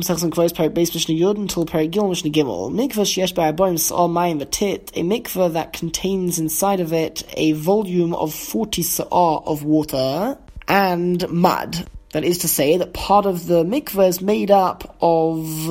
Mesachim Kvois Perik Beis Mishnah Yud until Perik Gimel Mishnah Gimel. Mikvah sheyesh ba'aboim s'al mayim v'tit, a mikvah that contains inside of it a volume of 40 sa'ah of water and mud. That is to say that part of the mikvah is made up of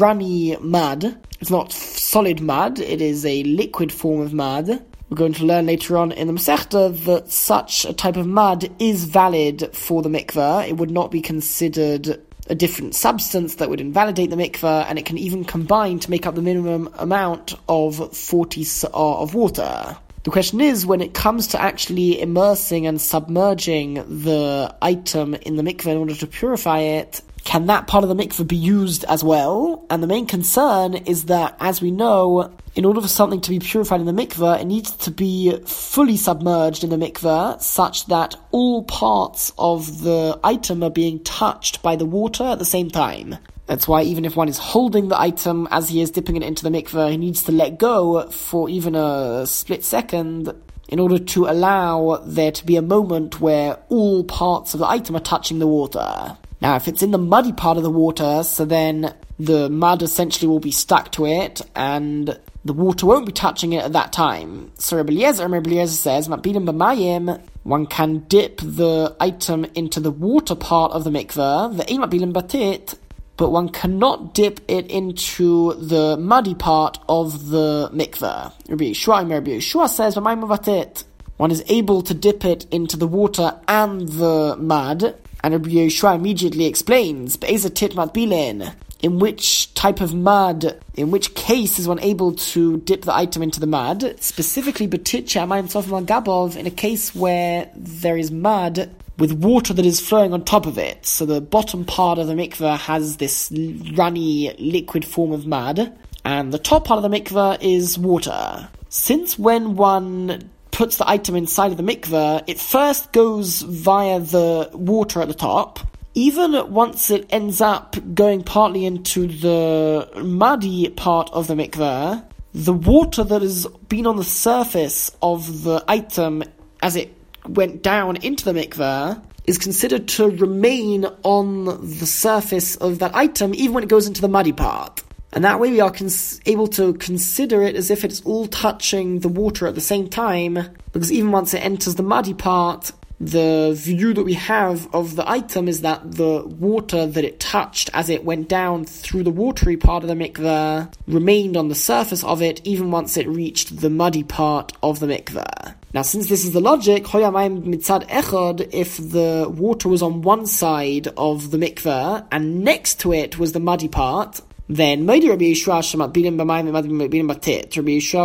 runny mud. It's not solid mud, it is a liquid form of mud. We're going to learn later on in the Masechta that such a type of mud is valid for the mikvah. It would not be considered a different substance that would invalidate the mikveh, and it can even combine to make up the minimum amount of 40 sa'ah uh, of water. The question is, when it comes to actually immersing and submerging the item in the mikveh in order to purify it, can that part of the mikveh be used as well? And the main concern is that, as we know, in order for something to be purified in the mikveh, it needs to be fully submerged in the mikveh, such that all parts of the item are being touched by the water at the same time. That's why even if one is holding the item as he is dipping it into the mikveh, he needs to let go for even a split second in order to allow there to be a moment where all parts of the item are touching the water. Now, if it's in the muddy part of the water, so then the mud essentially will be stuck to it, and the water won't be touching it at that time. So Rabbi Eliezer, Rabbi Eliezer says, b'mayim, one can dip the item into the water part of the mikveh, the mabilim batit, but one cannot dip it into the muddy part of the mikveh. Rabbi Yehoshua, Rabbi Yehoshua says, one is able to dip it into the water and the mud, and Rabbi Yehoshua immediately explains, in which type of mud, in which case is one able to dip the item into the mud, specifically Gabov, in a case where there is mud with water that is flowing on top of it. So the bottom part of the mikveh has this runny liquid form of mud, and the top part of the mikveh is water. Since when one puts the item inside of the mikveh, it first goes via the water at the top, even once it ends up going partly into the muddy part of the mikveh, the water that has been on the surface of the item as it went down into the mikveh is considered to remain on the surface of that item even when it goes into the muddy part. And that way we are cons- able to consider it as if it's all touching the water at the same time, because even once it enters the muddy part, the view that we have of the item is that the water that it touched as it went down through the watery part of the mikveh remained on the surface of it even once it reached the muddy part of the mikveh. Now, since this is the logic, if the water was on one side of the mikveh and next to it was the muddy part, then Rabbi Yehoshua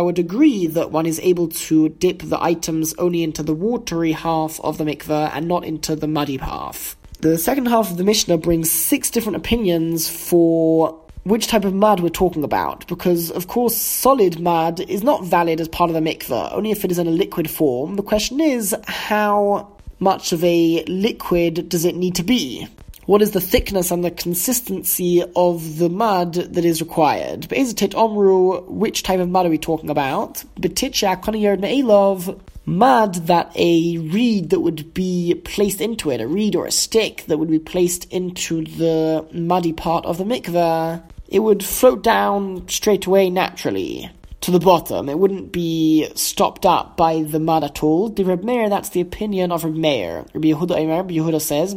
would agree that one is able to dip the items only into the watery half of the mikveh and not into the muddy half. The second half of the Mishnah brings six different opinions for which type of mud we're talking about, because of course solid mud is not valid as part of the mikveh, only if it is in a liquid form. The question is, how much of a liquid does it need to be? What is the thickness and the consistency of the mud that is required. Be'ezitit omru, which type of mud are we talking about? Betitcha koniyerd me'elov, mud that a reed that would be placed into it, a reed or a stick that would be placed into the muddy part of the mikveh, it would float down straight away naturally to the bottom. It wouldn't be stopped up by the mud at all. The Reb Meir, that's the opinion of Reb Meir. Rabbi Yehuda Omer, Rabbi Yehuda says,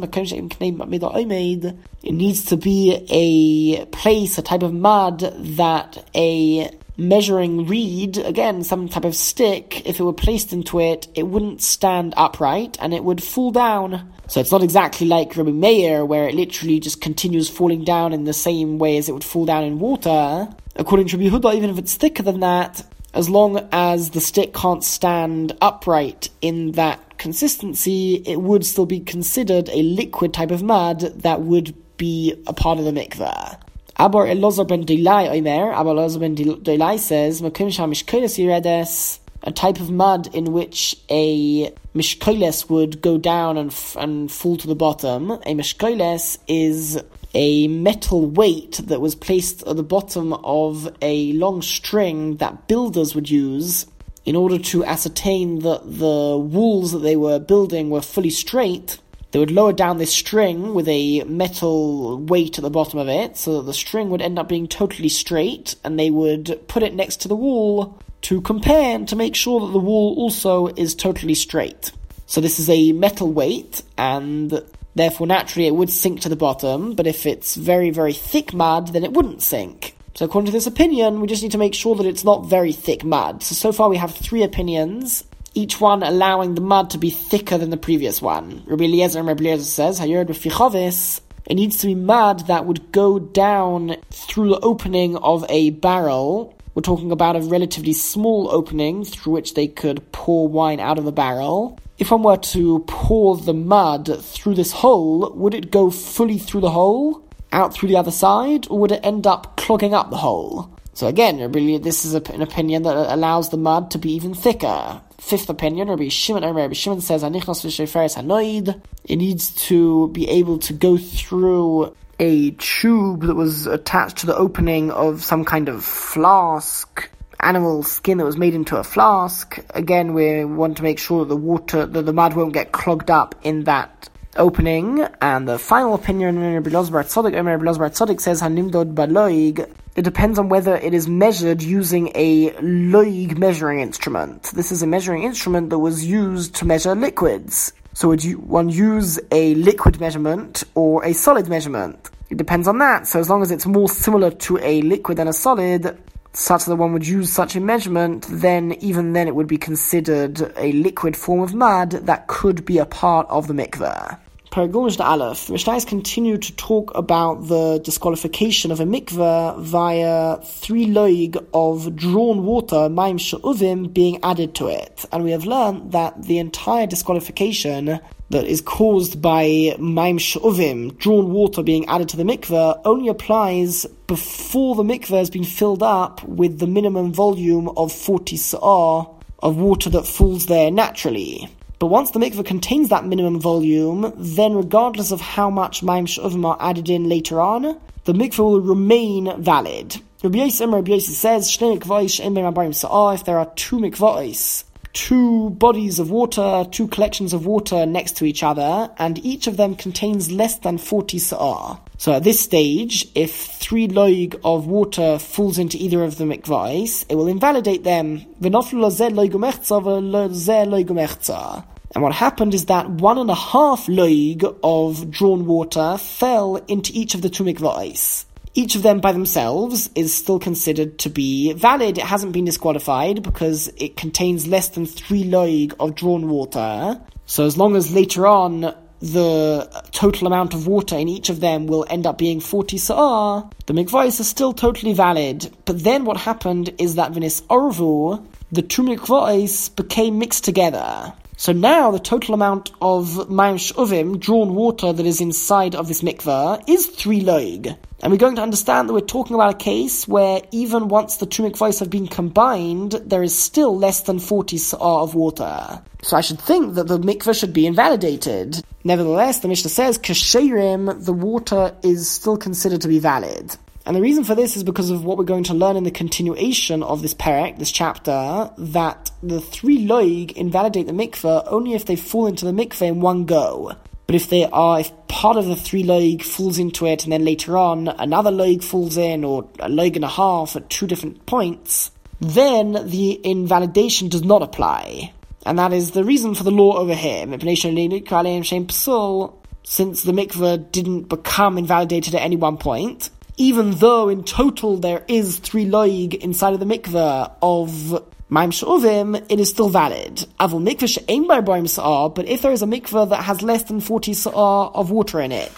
it needs to be a place, a type of mud that a measuring reed, again, some type of stick, if it were placed into it, it wouldn't stand upright and it would fall down. So it's not exactly like Rabbi Meir, where it literally just continues falling down in the same way as it would fall down in water. According to Rabbi Yehuda, even if it's thicker than that, as long as the stick can't stand upright in that consistency, it would still be considered a liquid type of mud that would be a part of the mikveh. Aber Elazar ben Delai Omer, Elazar ben Delai says, Makim Shamishkolis Yiredes, a type of mud in which a mishkoles would go down and, f- and fall to the bottom. A mishkoles is a metal weight that was placed at the bottom of a long string that builders would use in order to ascertain that the walls that they were building were fully straight. They would lower down this string with a metal weight at the bottom of it, so that the string would end up being totally straight, and they would put it next to the wall to compare and to make sure that the wall also is totally straight. So this is a metal weight, and therefore naturally it would sink to the bottom, but if it's very, very thick mud, then it wouldn't sink. So according to this opinion, we just need to make sure that it's not very thick mud. So so far we have three opinions, each one allowing the mud to be thicker than the previous one. Rabbi Eliezer Rabbi Eliezer says, Hayerd b'fichovis, it needs to be mud that would go down through the opening of a barrel. We're talking about a relatively small opening through which they could pour wine out of the barrel. If one were to pour the mud through this hole, would it go fully through the hole? out through the other side, or would it end up clogging up the hole? So again, this is an opinion that allows the mud to be even thicker. Fifth opinion, Rabbi Shimon, uh, Rabbi Shimon says, It needs to be able to go through a tube that was attached to the opening of some kind of flask, animal skin that was made into a flask. Again, we want to make sure that the water, that the mud won't get clogged up in that opening, and the final opinion in Rabbi Lozbar Tzadok, Rabbi Lozbar Tzadok says Hanimdod Baloig. It depends on whether it is measured using a loig measuring instrument. This is a measuring instrument that was used to measure liquids. So would you one use a liquid measurement or a solid measurement? It depends on that. So as long as it's more similar to a liquid than a solid, such that one would use such a measurement, then even then it would be considered a liquid form of mud that could be a part of the mikveh. Paragumish Aleph, the Mishnahs continue to talk about the disqualification of a mikveh via three loig of drawn water, maim she'uvim, being added to it. And we have learned that the entire disqualification that is caused by maim she'uvim, drawn water being added to the mikveh, only applies before the mikveh has been filled up with the minimum volume of 40 sa'ah of water that falls there naturally. But once the mikveh contains that minimum volume, then regardless of how much Maim Sh'uvim are added in later on, the mikveh will remain valid. Rabbi Yosef, Rabbi Yosef says, if there are two mikvahs two bodies of water, two collections of water next to each other, and each of them contains less than 40 sa'ah. So at this stage, if three loig of water falls into either of the mikvahs, it will invalidate them. And what happened is that one and a half loig of drawn water fell into each of the two mikvahs each of them by themselves is still considered to be valid. It hasn't been disqualified because it contains less than three loig of drawn water. So as long as later on the total amount of water in each of them will end up being 40 sa'ar, the mikvahs are still totally valid. But then what happened is that Venice Orvu, the two mikvahs became mixed together. So now the total amount of Mayim Sh'uvim, drawn water that is inside of this mikveh, is three loig. And we're going to understand that we're talking about a case where even once the two mikvahs have been combined, there is still less than 40 sa'ah of water. So I should think that the mikveh should be invalidated. Nevertheless, the Mishnah says, Kasherim, the water is still considered to be valid. And the reason for this is because of what we're going to learn in the continuation of this parak, this chapter, that the three loig invalidate the mikveh only if they fall into the mikveh in one go. But if they are, if part of the three loig falls into it and then later on another loig falls in or a loig and a half at two different points, then the invalidation does not apply. And that is the reason for the law over here. Since the mikveh didn't become invalidated at any one point, even though in total there is three loig inside of the mikveh of Maim Sh'uvim, it is still valid. Avul mikveh she'ein by Barim Sa'ah, but if there is a mikveh that has less than 40 Sa'ah of water in it,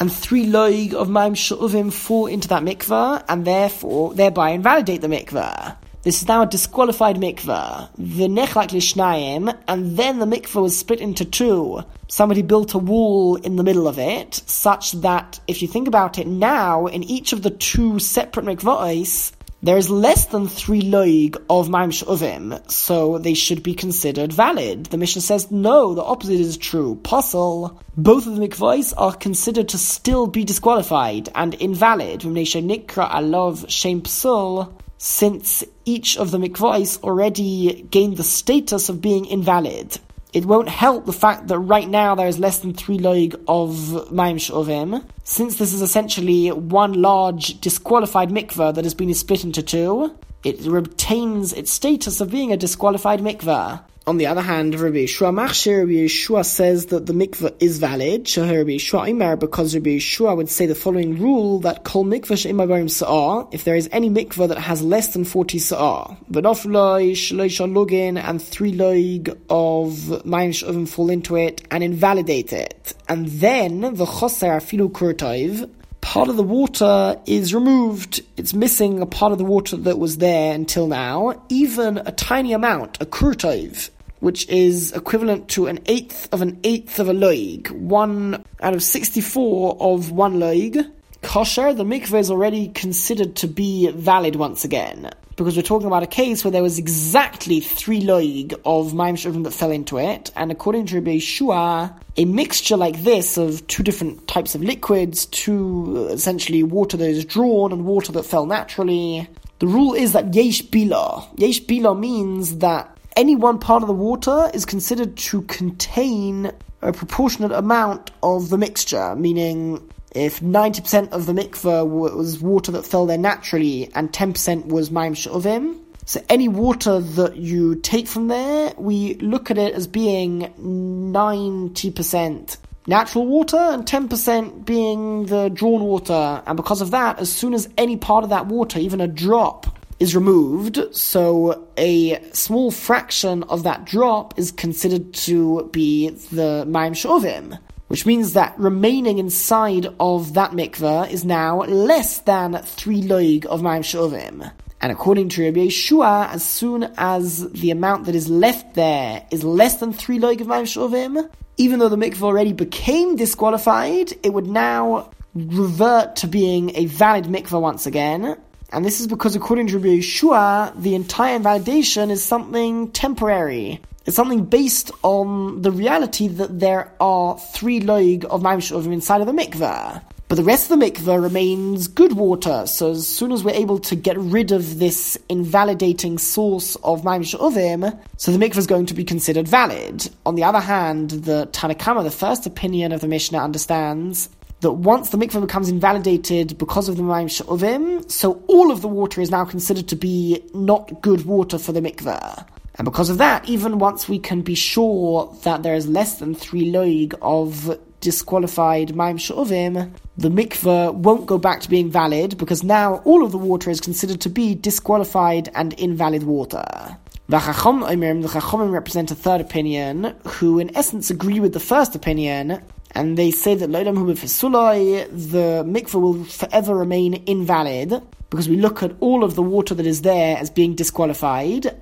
and three loig of Maim Sh'uvim fall into that mikveh, and therefore, thereby invalidate the mikveh. This is now a disqualified mikveh. The nechlak lishnayim, and then the mikveh was split into two. Somebody built a wall in the middle of it, such that if you think about it now, in each of the two separate mikvahs, there is less than three loig of Maim Sh'uvim, so they should be considered valid. The Mishnah says no, the opposite is true. Puzzle. Both of the mikvahs are considered to still be disqualified and invalid. Nikra alov shem psul since each of the mikvahs already gained the status of being invalid. it won't help the fact that right now there is less than three loig of Maim Shovim, since this is essentially one large disqualified mikveh that has been split into two. It retains its status of being a disqualified mikveh. On the other hand, Rabbi Yehoshua Machshir, Rabbi Yehoshua says that the mikveh is valid. Rabbi Yehoshua Imer, because Rabbi Yehoshua would say the following rule that kol mikveh she'imabarim sa'ar, if there is any mikveh that has less than 40 sa'ah, v'nofloi shloisha lugin, and three loig of mayim shovim fall into it and invalidate it. And then, the choser afilu kurtaiv, part of the water is removed. It's missing a part of the water that was there until now, even a tiny amount, a kurtaiv which is equivalent to an eighth of an eighth of a loig, one out of 64 of one loig. Kosher, the mikveh is already considered to be valid once again. Because we're talking about a case where there was exactly three loig of Maim that fell into it, and according to Rabbi Shua, a mixture like this of two different types of liquids, two uh, essentially water that is drawn and water that fell naturally, the rule is that yesh bila. Yesh bila means that any one part of the water is considered to contain a proportionate amount of the mixture, meaning if 90% of the mikveh was water that fell there naturally and 10% was maim shovim, so any water that you take from there, we look at it as being 90% natural water and 10% being the drawn water. And because of that, as soon as any part of that water, even a drop, is removed, so a small fraction of that drop is considered to be the Maim Shovim, which means that remaining inside of that mikveh is now less than three loig of Maim Shovim. And according to Rabbi Yehoshua, as soon as the amount that is left there is less than three loig of Maim Shovim, even though the mikveh already became disqualified, it would now revert to being a valid mikveh once again, and this is because according to Rabbi Yehoshua, the entire invalidation is something temporary. It's something based on the reality that there are three loig of Maim Shovim inside of the mikveh. But the rest of the mikveh remains good water, so as soon as we're able to get rid of this invalidating source of Maim Shovim, so the mikveh is going to be considered valid. On the other hand, the Tanna Kamma, the first opinion of the Mishnah, understands that once the mikveh becomes invalidated because of the Mayim Sha'uvim, so all of the water is now considered to be not good water for the mikveh. And because of that, even once we can be sure that there is less than three loig of disqualified Mayim Sha'uvim, the mikveh won't go back to being valid because now all of the water is considered to be disqualified and invalid water. The Chachomim represent a third opinion, who in essence agree with the first opinion, and they say that Loilam Hu the mikveh will forever remain invalid because we look at all of the water that is there as being disqualified.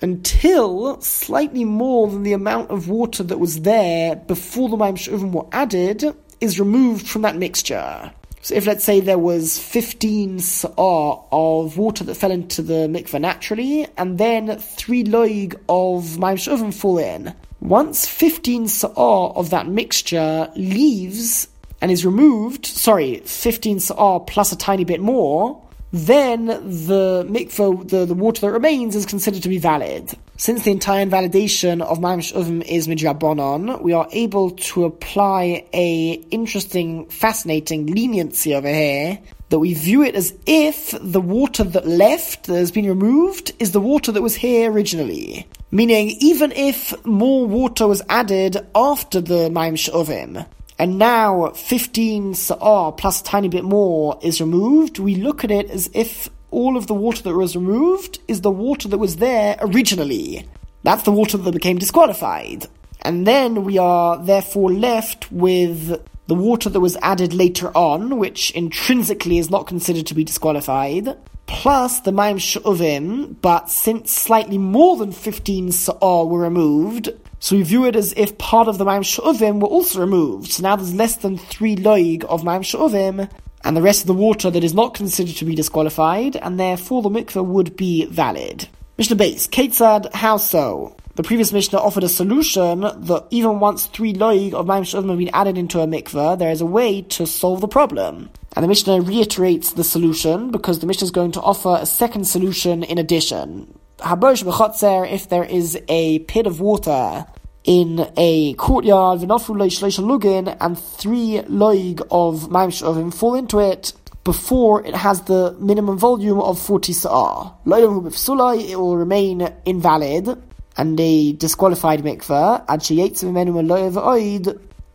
Until slightly more than the amount of water that was there before the Maim Shuvim were added is removed from that mixture. So if let's say there was 15 sa'ah of water that fell into the mikveh naturally, and then 3 loig of Maim Shuvim fall in, once 15 sa'ah of that mixture leaves and is removed, sorry, 15 sa'ah plus a tiny bit more, then the mikveh, the, the water that remains, is considered to be valid. Since the entire invalidation of Maim Shuvim is midrabanon, we are able to apply a interesting, fascinating leniency over here that we view it as if the water that left, that has been removed, is the water that was here originally. Meaning, even if more water was added after the Maim Sh'ovim, and now 15 Sa'ar plus a tiny bit more is removed, we look at it as if all of the water that was removed is the water that was there originally. That's the water that became disqualified. And then we are therefore left with the water that was added later on, which intrinsically is not considered to be disqualified, plus the Maim Sh'uvim, but since slightly more than 15 Sa'ar were removed, so we view it as if part of the Maim Sh'uvim were also removed. So now there's less than 3 loig of Maim Sh'uvim, and the rest of the water that is not considered to be disqualified, and therefore the mikveh would be valid. Mishnah base, Ketzad, how so? The previous Mishnah offered a solution that even once three loig of Maim Sh'uvim have been added into a mikveh, there is a way to solve the problem. And the Mishnah reiterates the solution because the Mishnah is going to offer a second solution in addition. Habosh b'chotzer, if there is a pit of water in a courtyard, v'nofru loy lugin, and three loig of maimsh of fall into it, before it has the minimum volume of 40 sa'ah. It will remain invalid and a disqualified mikveh,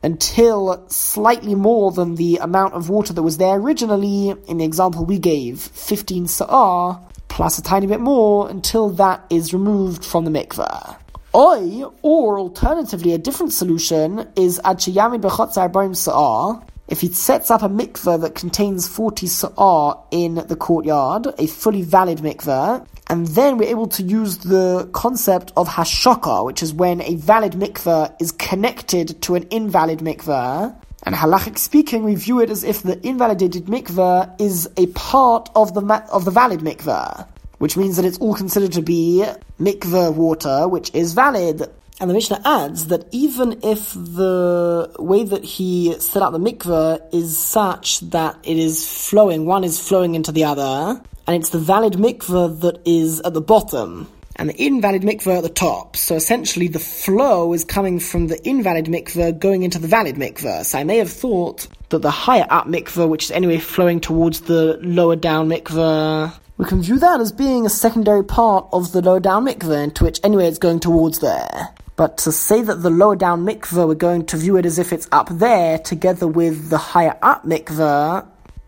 until slightly more than the amount of water that was there originally, in the example we gave, 15 sa'ar, plus a tiny bit more, until that is removed from the mikveh. Oi, or alternatively, a different solution is Adshiyami Bechotzar Barim Sa'ar. if he sets up a mikveh that contains 40 sa'ar in the courtyard, a fully valid mikveh, and then we're able to use the concept of hashaka, which is when a valid mikveh is connected to an invalid mikveh, and halachic speaking, we view it as if the invalidated mikveh is a part of the ma- of the valid mikveh, which means that it's all considered to be mikveh water, which is valid. And the Mishnah adds that even if the way that he set up the mikveh is such that it is flowing, one is flowing into the other, and it's the valid mikveh that is at the bottom, and the invalid mikveh at the top. So essentially the flow is coming from the invalid mikveh going into the valid mikveh. So I may have thought that the higher up mikveh, which is anyway flowing towards the lower down mikveh, we can view that as being a secondary part of the lower down mikveh, into which anyway it's going towards there. But to say that the lower down mikveh, we're going to view it as if it's up there together with the higher up mikveh,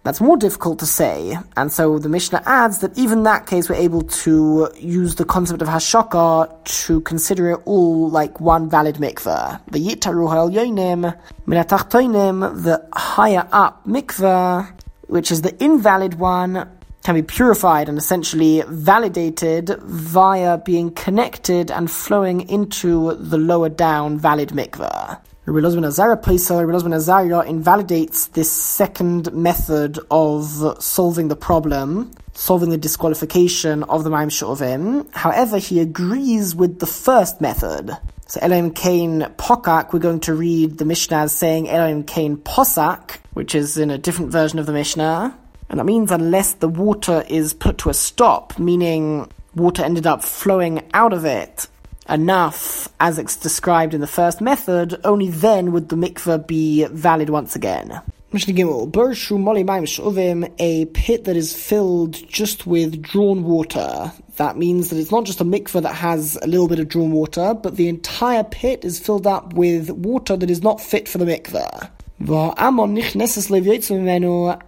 that's more difficult to say. And so the Mishnah adds that even in that case, we're able to use the concept of hashaka to consider it all like one valid mikveh. The yitaru yonim minatachtoinim, the higher up mikveh, which is the invalid one, can be purified and essentially validated via being connected and flowing into the lower down valid mikveh. Rabbi Elazar Azariah Paisa, Rabbi Elazar Azariah invalidates this second method of solving the problem, solving the disqualification of the Maim Shovim. However, he agrees with the first method. So Elohim Kain Pokak, we're going to read the Mishnah as saying Elohim Kain Posak, which is in a different version of the Mishnah. And that means unless the water is put to a stop, meaning water ended up flowing out of it enough as it's described in the first method, only then would the mikveh be valid once again. A pit that is filled just with drawn water. That means that it's not just a mikveh that has a little bit of drawn water, but the entire pit is filled up with water that is not fit for the mikveh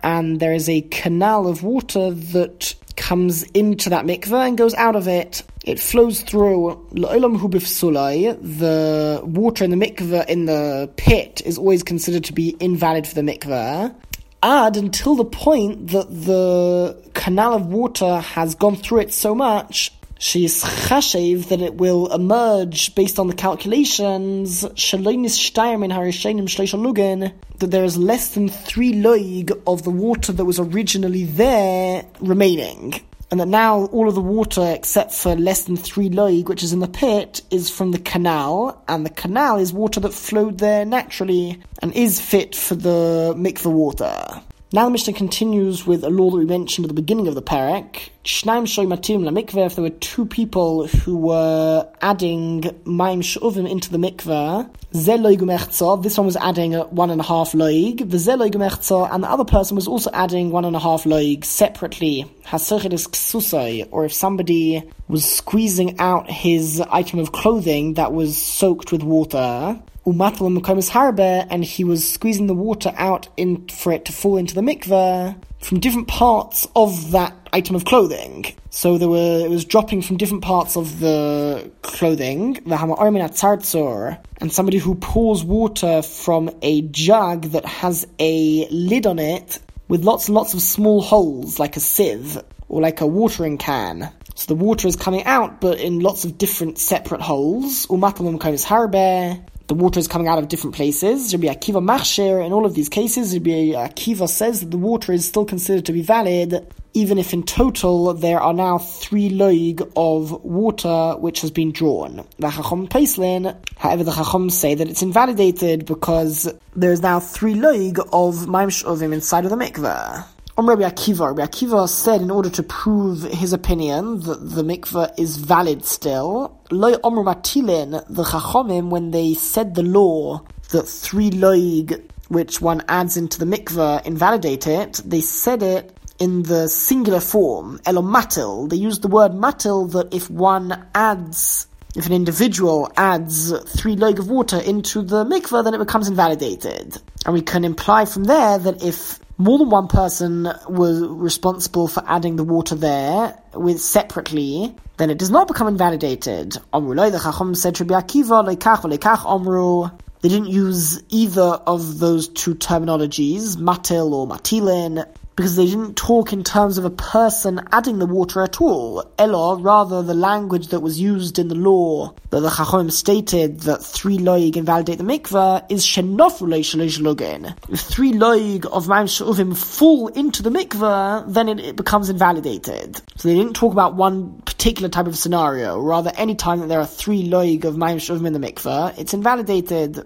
and there is a canal of water that comes into that mikveh and goes out of it. It flows through the water in the mikveh in the pit is always considered to be invalid for the mikveh. Add until the point that the canal of water has gone through it so much she is chashev that it will emerge based on the calculations that there is less than three loig of the water that was originally there remaining. And that now all of the water except for less than three loig, which is in the pit, is from the canal, and the canal is water that flowed there naturally and is fit for the mikveh water. Now the Mishnah continues with a law that we mentioned at the beginning of the parak. Shnaim shoy matim la mikveh. If there were two people who were adding maim shuvim into the mikveh, ze loig This one was adding one and a half loig. The ze loig and the other person was also adding one and a half loig separately. Haserchidis ksusai, or if somebody was squeezing out his item of clothing that was soaked with water, umatl mukamis harbe, and he was squeezing the water out in for it to fall into the mikveh from different parts of that item of clothing. So there were it was dropping from different parts of the clothing. And somebody who pours water from a jug that has a lid on it with lots and lots of small holes, like a sieve or like a watering can. So the water is coming out, but in lots of different separate holes. Umatamum komis harbe, the water is coming out of different places. Rabbi Akiva Machsher, in all of these cases, Rabbi Akiva says that the water is still considered to be valid, even if in total there are now three loig of water which has been drawn. The Chacham Paislin, however, the Chacham say that it's invalidated because there is now three loig of Maim Shovim inside of the mikveh. Rabbi Akiva, Rabbi Akiva said in order to prove his opinion that the mikveh is valid still, Loi Omru Matilin, the Chachomim, when they said the law that three loig, which one adds into the mikveh, invalidate it, they said it in the singular form, elomatil. They used the word matil that if one adds if an individual adds three loig of water into the mikveh, then it becomes invalidated. And we can imply from there that if more than one person was responsible for adding the water there with separately, then it does not become invalidated. They didn't use either of those two terminologies, matil or matilin, because they didn't talk in terms of a person adding the water at all. Elo, rather the language that was used in the law that the Chachom stated that three loig invalidate the mikveh is shenof login. If three loig of Maim Sha'uvim fall into the mikveh, then it, it, becomes invalidated. So they didn't talk about one particular type of scenario, rather any time that there are three loig of Maim Sha'uvim in the mikveh, it's invalidated